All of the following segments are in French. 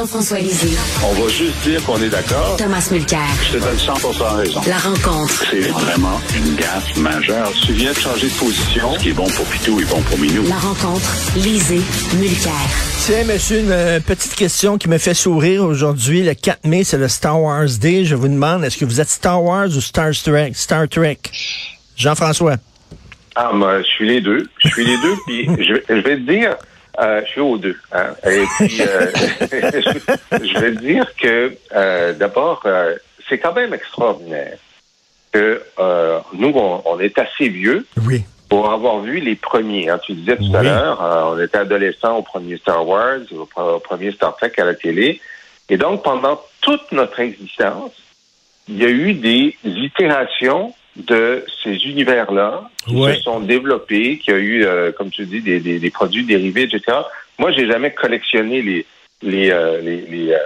Jean-François Lisée. On va juste dire qu'on est d'accord. Thomas Mulcair. Je te donne 100 raison. La rencontre. C'est vraiment une gaffe majeure. Tu viens de changer de position. Ce qui est bon pour Pitou est bon pour Minou. La rencontre. Lisée. Mulcair. Tiens, monsieur, une euh, petite question qui me fait sourire aujourd'hui. Le 4 mai, c'est le Star Wars Day. Je vous demande, est-ce que vous êtes Star Wars ou Star Trek? Star Trek? Jean-François. Ah, moi, je suis les deux. Je suis les deux, puis je, je vais te dire, euh, je suis aux deux. Hein. Et puis, euh, je, vais te dire que, euh, d'abord, c'est quand même extraordinaire que nous, on, on est assez vieux Oui. pour avoir vu les premiers. Hein. Tu disais tout à l'heure, on était adolescents au premier Star Wars, au, au premier Star Trek à la télé. Et donc, pendant toute notre existence, il y a eu des itérations de ces univers-là qui Ouais. se sont développés, qui a eu, euh, comme tu dis, des, des, des produits dérivés, etc. Moi, j'ai jamais collectionné les... les, euh, les, les, euh,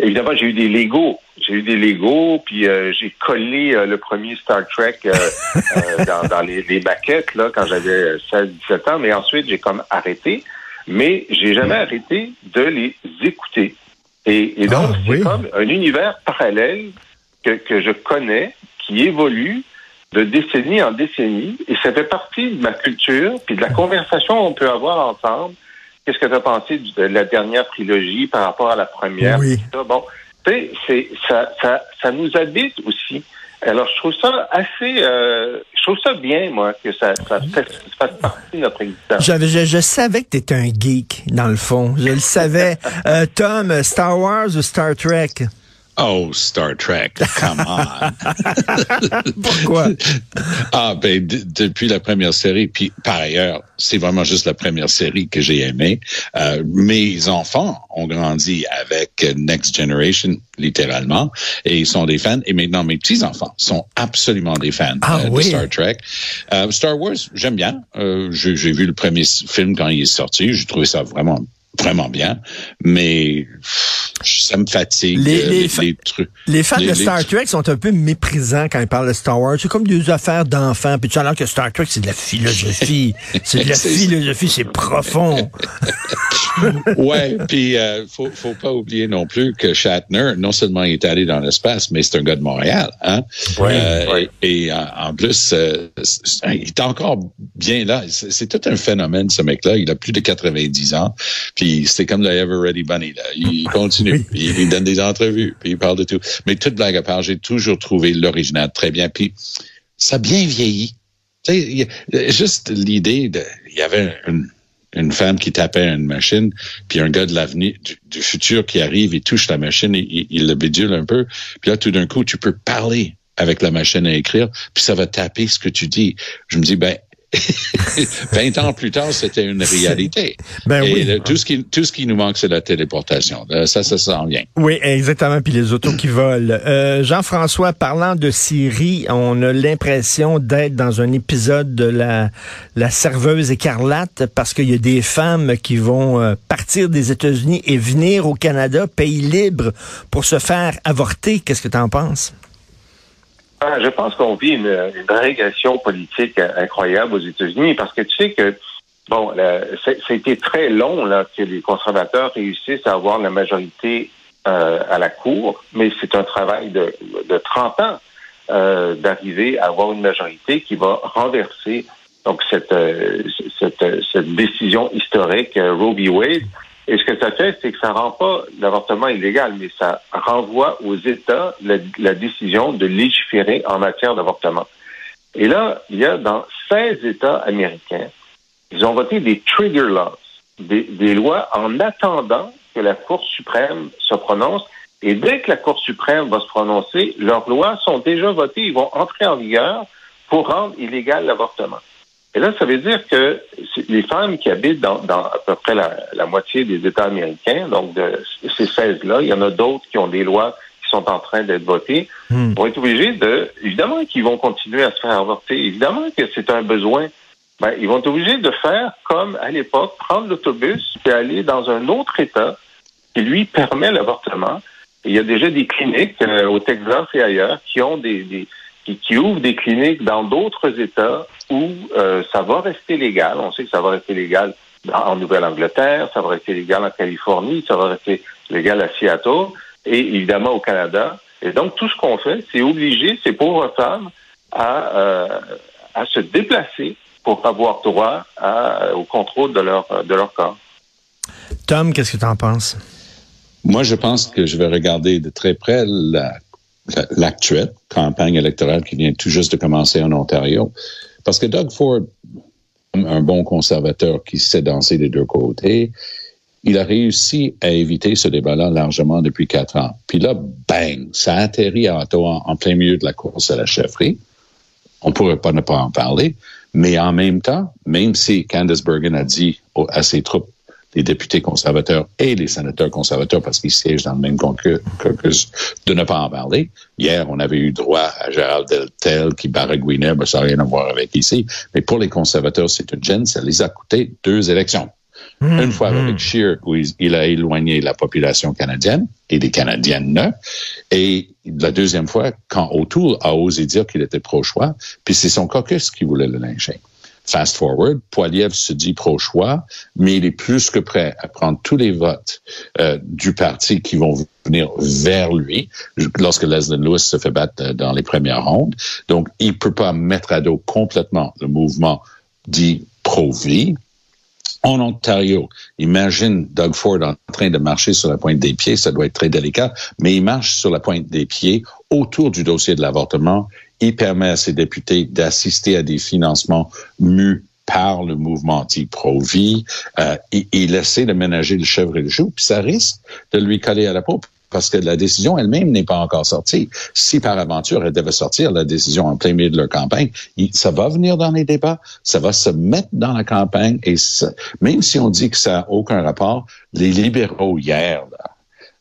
Évidemment, j'ai eu des Legos. J'ai eu des Legos, puis euh, j'ai collé euh, le premier Star Trek euh, euh, dans, dans les, les maquettes là, quand j'avais 16-17 ans, mais ensuite, j'ai comme arrêté. Mais j'ai jamais arrêté de les écouter. Et, et donc, Ah, c'est oui. comme un univers parallèle que, que je connais, qui évolue de décennie en décennie, et ça fait partie de ma culture, puis de la conversation qu'on peut avoir ensemble. Qu'est-ce que tu as pensé de la dernière trilogie par rapport à la première? Oui. ça? Bon, tu sais, c'est ça, ça, ça nous habite aussi. Alors, je trouve ça assez, euh, je trouve ça bien, moi, que ça, ça, fasse partie de notre existence. Je, je savais que t'étais un geek, dans le fond. Je le savais. Euh, Tom, Star Wars ou Star Trek? Oh, Star Trek, come on. Pourquoi? ah, ben, depuis la première série, puis par ailleurs, c'est vraiment juste la première série que j'ai aimée. Euh, mes enfants ont grandi avec Next Generation, littéralement, et ils sont des fans. Et maintenant, mes petits-enfants sont absolument des fans Ah euh, oui? de Star Trek. Euh, Star Wars, j'aime bien. Euh, j'ai j'ai vu le premier film quand il est sorti. J'ai trouvé ça vraiment vraiment bien, mais ça me fatigue Les- euh, les les, fa- les trucs. Les fans de Star Trek sont un peu méprisants quand ils parlent de Star Wars. C'est comme des affaires d'enfants. Puis tu l'air que Star Trek, c'est de la philosophie. c'est de la philosophie, c'est profond. ouais, puis euh, faut faut pas oublier non plus que Shatner, non seulement il est allé dans l'espace, mais c'est un gars de Montréal, hein. Oui, Euh. Et, et en, plus, euh, il est encore bien là. C'est tout un phénomène ce mec-là. Il a plus de 90 ans, puis c'est comme le Ever Ready Bunny là. Il continue, puis il donne des entrevues, puis il parle de tout. Mais toute blague à part, j'ai toujours trouvé l'original très bien. Puis ça a bien vieilli. Tu sais, a- juste l'idée de, il y avait une, une femme qui tapait une machine, puis un gars de l'avenir, du, du futur qui arrive, il touche la machine, il, il, il le bidule un peu, puis là, tout d'un coup, tu peux parler avec la machine à écrire, puis ça va taper ce que tu dis. Je me dis, ben, 20 ans plus tard, c'était une réalité. Ben Et oui. le- tout ce qui tout ce qui nous manque, c'est la téléportation. Euh, Ça, ça s'en vient. Oui, exactement. Puis les autos qui volent. Euh, Jean-François, parlant de Syrie, on a l'impression d'être dans un épisode de la, la serveuse écarlate parce qu'il y a des femmes qui vont euh, partir des États-Unis et venir au Canada, pays libre, pour se faire avorter. Qu'est-ce que tu en penses? Ah, je pense qu'on vit une, une régression politique euh, incroyable aux États-Unis parce que tu sais que bon, été très long là que les conservateurs réussissent à avoir la majorité euh, à la cour, mais c'est un travail de, de 30 ans euh, d'arriver à avoir une majorité qui va renverser donc cette, cette, cette décision historique Roe v. Wade. Et ce que ça fait, c'est que ça rend pas l'avortement illégal, mais ça renvoie aux États la, décision de légiférer en matière d'avortement. Et là, il y a dans 16 États américains, ils ont voté des trigger laws, des, des lois en attendant que la Cour suprême se prononce. Et dès que la Cour suprême va se prononcer, leurs lois sont déjà votées, ils vont entrer en vigueur pour rendre illégal l'avortement. Et là, ça veut dire que les femmes qui habitent dans, à peu près la, moitié des États américains, donc de ces 16-là, il y en a d'autres qui ont des lois qui sont en train d'être votées, hmm. vont être obligés de, évidemment qu'ils vont continuer à se faire avorter, évidemment que c'est un besoin. Ben, ils vont être obligés de faire comme à l'époque, prendre l'autobus et aller dans un autre État qui lui permet l'avortement. Il y a déjà des cliniques euh, au Texas et ailleurs qui ont des qui, ouvre des cliniques dans d'autres États où euh, ça va rester légal. On sait que ça va rester légal en Nouvelle-Angleterre, ça va rester légal en Californie, ça va rester légal à Seattle et évidemment au Canada. Et donc, tout ce qu'on fait, c'est obliger ces pauvres femmes à, euh, à se déplacer pour avoir droit à, au contrôle de leur, de leur corps. Tom, qu'est-ce que tu en penses? Moi, je pense que je vais regarder de très près la l'actuelle campagne électorale qui vient tout juste de commencer en Ontario. Parce que Doug Ford, un bon conservateur qui sait danser des deux côtés, il a réussi à éviter ce débat-là largement depuis quatre ans. Puis là, bang, ça atterrit à Ottawa en plein milieu de la course à la chefferie. On pourrait pas ne pas en parler. Mais en même temps, même si Candice Bergen a dit à ses troupes les députés conservateurs et les sénateurs conservateurs parce qu'ils siègent dans le même caucus de ne pas en parler. Hier, on avait eu droit à Gérald Deltel qui baragouinait, mais ça n'a rien à voir avec ici. Mais pour les conservateurs, c'est une gêne. Ça les a coûté deux élections. Mmh, une fois avec mmh. Scheer, où il a éloigné la population canadienne et des Canadiennes, et la deuxième fois, quand O'Toole a osé dire qu'il était pro-choix, puis c'est son caucus qui voulait le lyncher. Fast forward, Poiliev se dit pro-choix, mais il est plus que prêt à prendre tous les votes euh, du parti qui vont venir vers lui lorsque Leslie Lewis se fait battre euh, dans les premières rondes. Donc, il peut pas mettre à dos complètement le mouvement dit pro-vie, en Ontario, imagine Doug Ford en train de marcher sur la pointe des pieds, ça doit être très délicat, mais il marche sur la pointe des pieds autour du dossier de l'avortement il permet à ses députés d'assister à des financements mus par le mouvement anti-pro-vie. Euh, il, essaie de ménager le chèvre et le chou, puis ça risque de lui coller à la peau parce que la décision elle-même n'est pas encore sortie. Si par aventure elle devait sortir, la décision en plein milieu de leur campagne, ça va venir dans les débats, ça va se mettre dans la campagne et même si on dit que ça n'a aucun rapport, les libéraux hier, là,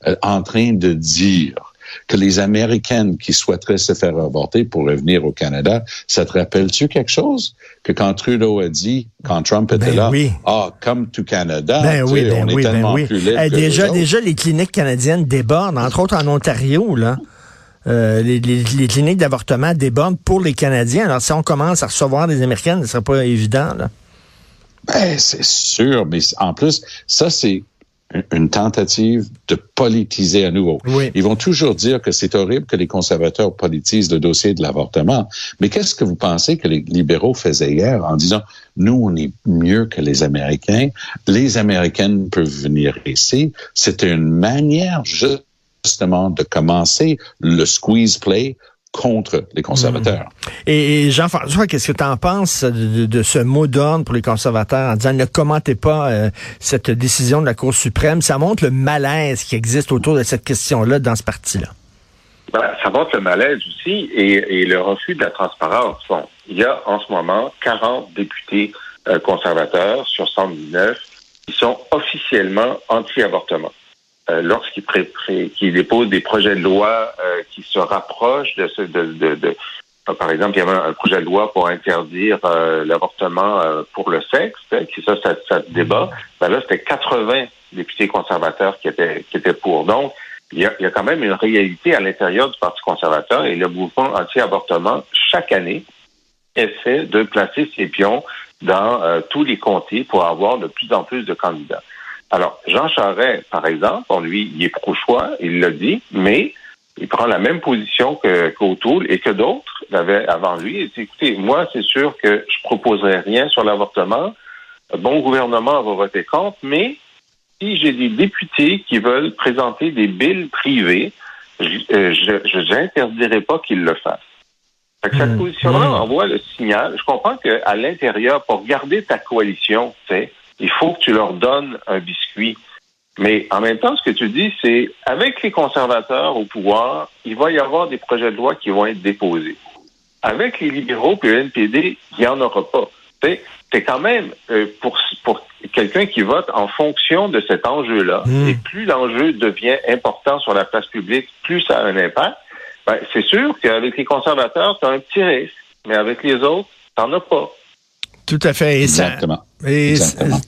euh, en train de dire que les Américaines qui souhaiteraient se faire avorter pour revenir au Canada, ça te rappelle-tu quelque chose? Que quand Trudeau a dit, quand Trump était ben là, ah, come to Canada, ben oui, ben on est tellement plus libre déjà, déjà, les cliniques canadiennes débordent, entre autres en Ontario, là. Euh, les, cliniques d'avortement débordent pour les Canadiens. Alors, si on commence à recevoir des Américaines, ce ne serait pas évident. Là. Ben, c'est sûr, mais en plus, ça, c'est une tentative de politiser à nouveau. Ils vont toujours dire que c'est horrible que les conservateurs politisent le dossier de l'avortement. Mais qu'est-ce que vous pensez que les libéraux faisaient hier en disant, nous, on est mieux que les Américains, les Américaines peuvent venir ici. C'était une manière justement de commencer le squeeze play contre les conservateurs. Hmm. Et, Jean-François, qu'est-ce que tu en penses de, ce mot d'ordre pour les conservateurs en disant ne commentez pas euh, cette décision de la Cour suprême? Ça montre le malaise qui existe autour de cette question-là dans ce parti-là. Ben, ça montre le malaise aussi et, le refus de la transparence. Bon, il y a en ce moment 40 députés euh, conservateurs sur 119 qui sont officiellement anti-avortement. Euh, lorsqu'il dépose des projets de loi euh, qui se rapprochent de ce de, de, de par exemple, il y avait un projet de loi pour interdire euh, l'avortement pour le sexe, hein, qui ça, ça, ça débat. Ben là, c'était 80 députés conservateurs qui étaient qui étaient pour. Donc, il y a, il y a quand même une réalité à l'intérieur du Parti conservateur et le mouvement anti-avortement, chaque année, essaie de placer ses pions dans tous les comtés pour avoir de plus en plus de candidats. Alors, Jean Charest, par exemple, on lui, il est pro-choix, il l'a dit, mais il prend la même position que qu'O'Toole et que d'autres avaient avant lui. Il dit, écoutez, moi, c'est sûr que je proposerai rien sur l'avortement. Bon gouvernement va voter contre, mais si j'ai des députés qui veulent présenter des billes privées, je n'interdirai pas qu'ils le fassent. Cette mmh. position-là envoie le signal. Je comprends qu'à l'intérieur, pour garder ta coalition, il faut que tu leur donnes un biscuit. Mais en même temps, ce que tu dis, c'est avec les conservateurs au pouvoir, il va y avoir des projets de loi qui vont être déposés. Avec les libéraux et le NPD, il n'y en aura pas. C'est quand même euh, pour, pour quelqu'un qui vote en fonction de cet enjeu-là, hmm. et plus l'enjeu devient important sur la place publique, plus ça a un impact. Ben, c'est sûr qu'avec les conservateurs, tu as un petit risque, mais avec les autres, tu n'en as pas. Tout à fait. Exactement. Et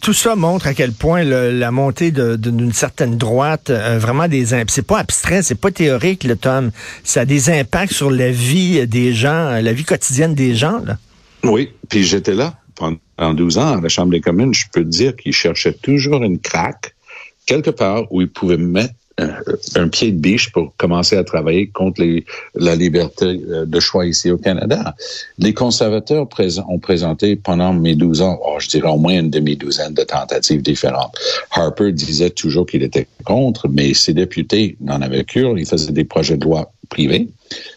tout ça montre à quel point la montée d'une certaine droite, euh, vraiment des c'est pas abstrait, c'est pas théorique, le Tom. Ça a des impacts sur la vie des gens, la vie quotidienne des gens. Là. Oui, puis j'étais là pendant 12 ans à la Chambre des communes. Je peux te dire qu'ils cherchaient toujours une craque quelque part où ils pouvaient mettre un pied de biche pour commencer à travailler contre les, la liberté euh, de choix ici au Canada. Les conservateurs ont présenté pendant mes 12 ans, oh, je dirais au moins une demi-douzaine de tentatives différentes. Harper disait toujours qu'il était contre, mais ses députés n'en avaient cure. Ils faisaient des projets de loi privés.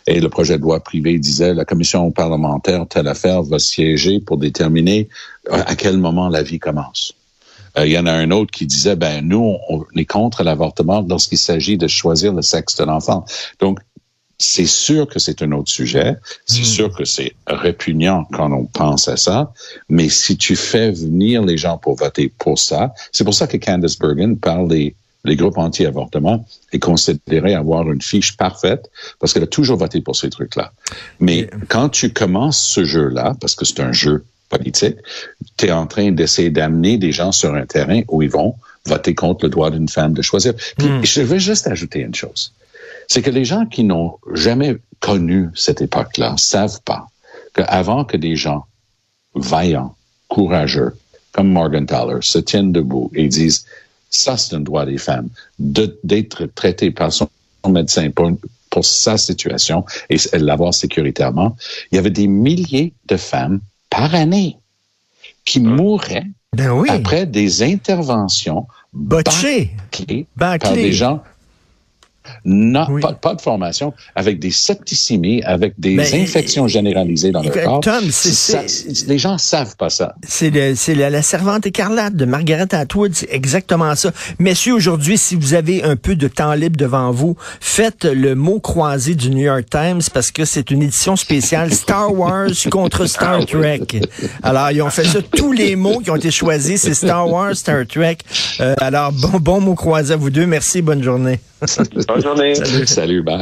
Et le projet de loi privé disait la commission parlementaire, telle affaire, va siéger pour déterminer euh, à quel moment la vie commence. Euh, il y en a un autre qui disait, ben nous, on est contre l'avortement lorsqu'il s'agit de choisir le sexe de l'enfant. Donc, c'est sûr que c'est un autre sujet. C'est hmm. sûr que c'est répugnant quand on pense à ça. Mais si tu fais venir les gens pour voter pour ça, c'est pour ça que Candice Bergen parle des les groupes anti-avortement et considéré avoir une fiche parfaite parce qu'elle a toujours voté pour ces trucs-là. Mais quand tu commences ce jeu-là, parce que c'est un jeu politique, tu es en train d'essayer d'amener des gens sur un terrain où ils vont voter contre le droit d'une femme de choisir. Puis, hmm. je veux juste ajouter une chose. C'est que les gens qui n'ont jamais connu cette époque-là savent pas qu'avant que des gens vaillants, courageux, comme Morgan Morgenthaler, se tiennent debout et disent ça, c'est un droit des femmes d'être traitées par son médecin pour, pour sa situation et l'avoir sécuritairement. Il y avait des milliers de femmes par année qui mouraient ben après des interventions botchées. par des gens non, pas, de formation, avec des septicémies, avec des ben, infections généralisées dans le corps. Tom, les gens savent pas ça. C'est la, la, servante écarlate de Margaret Atwood, c'est exactement ça. Messieurs, aujourd'hui, si vous avez un peu de temps libre devant vous, faites le mot croisé du New York Times parce que c'est une édition spéciale Star Wars contre Star ah Trek. Alors, ils ont fait ça. Tous les mots qui ont été choisis, c'est Star Wars, Star Trek. Euh, alors, bon, bon mot croisé à vous deux. Merci, bonne journée. Bonne journée. Salut, Salut bye.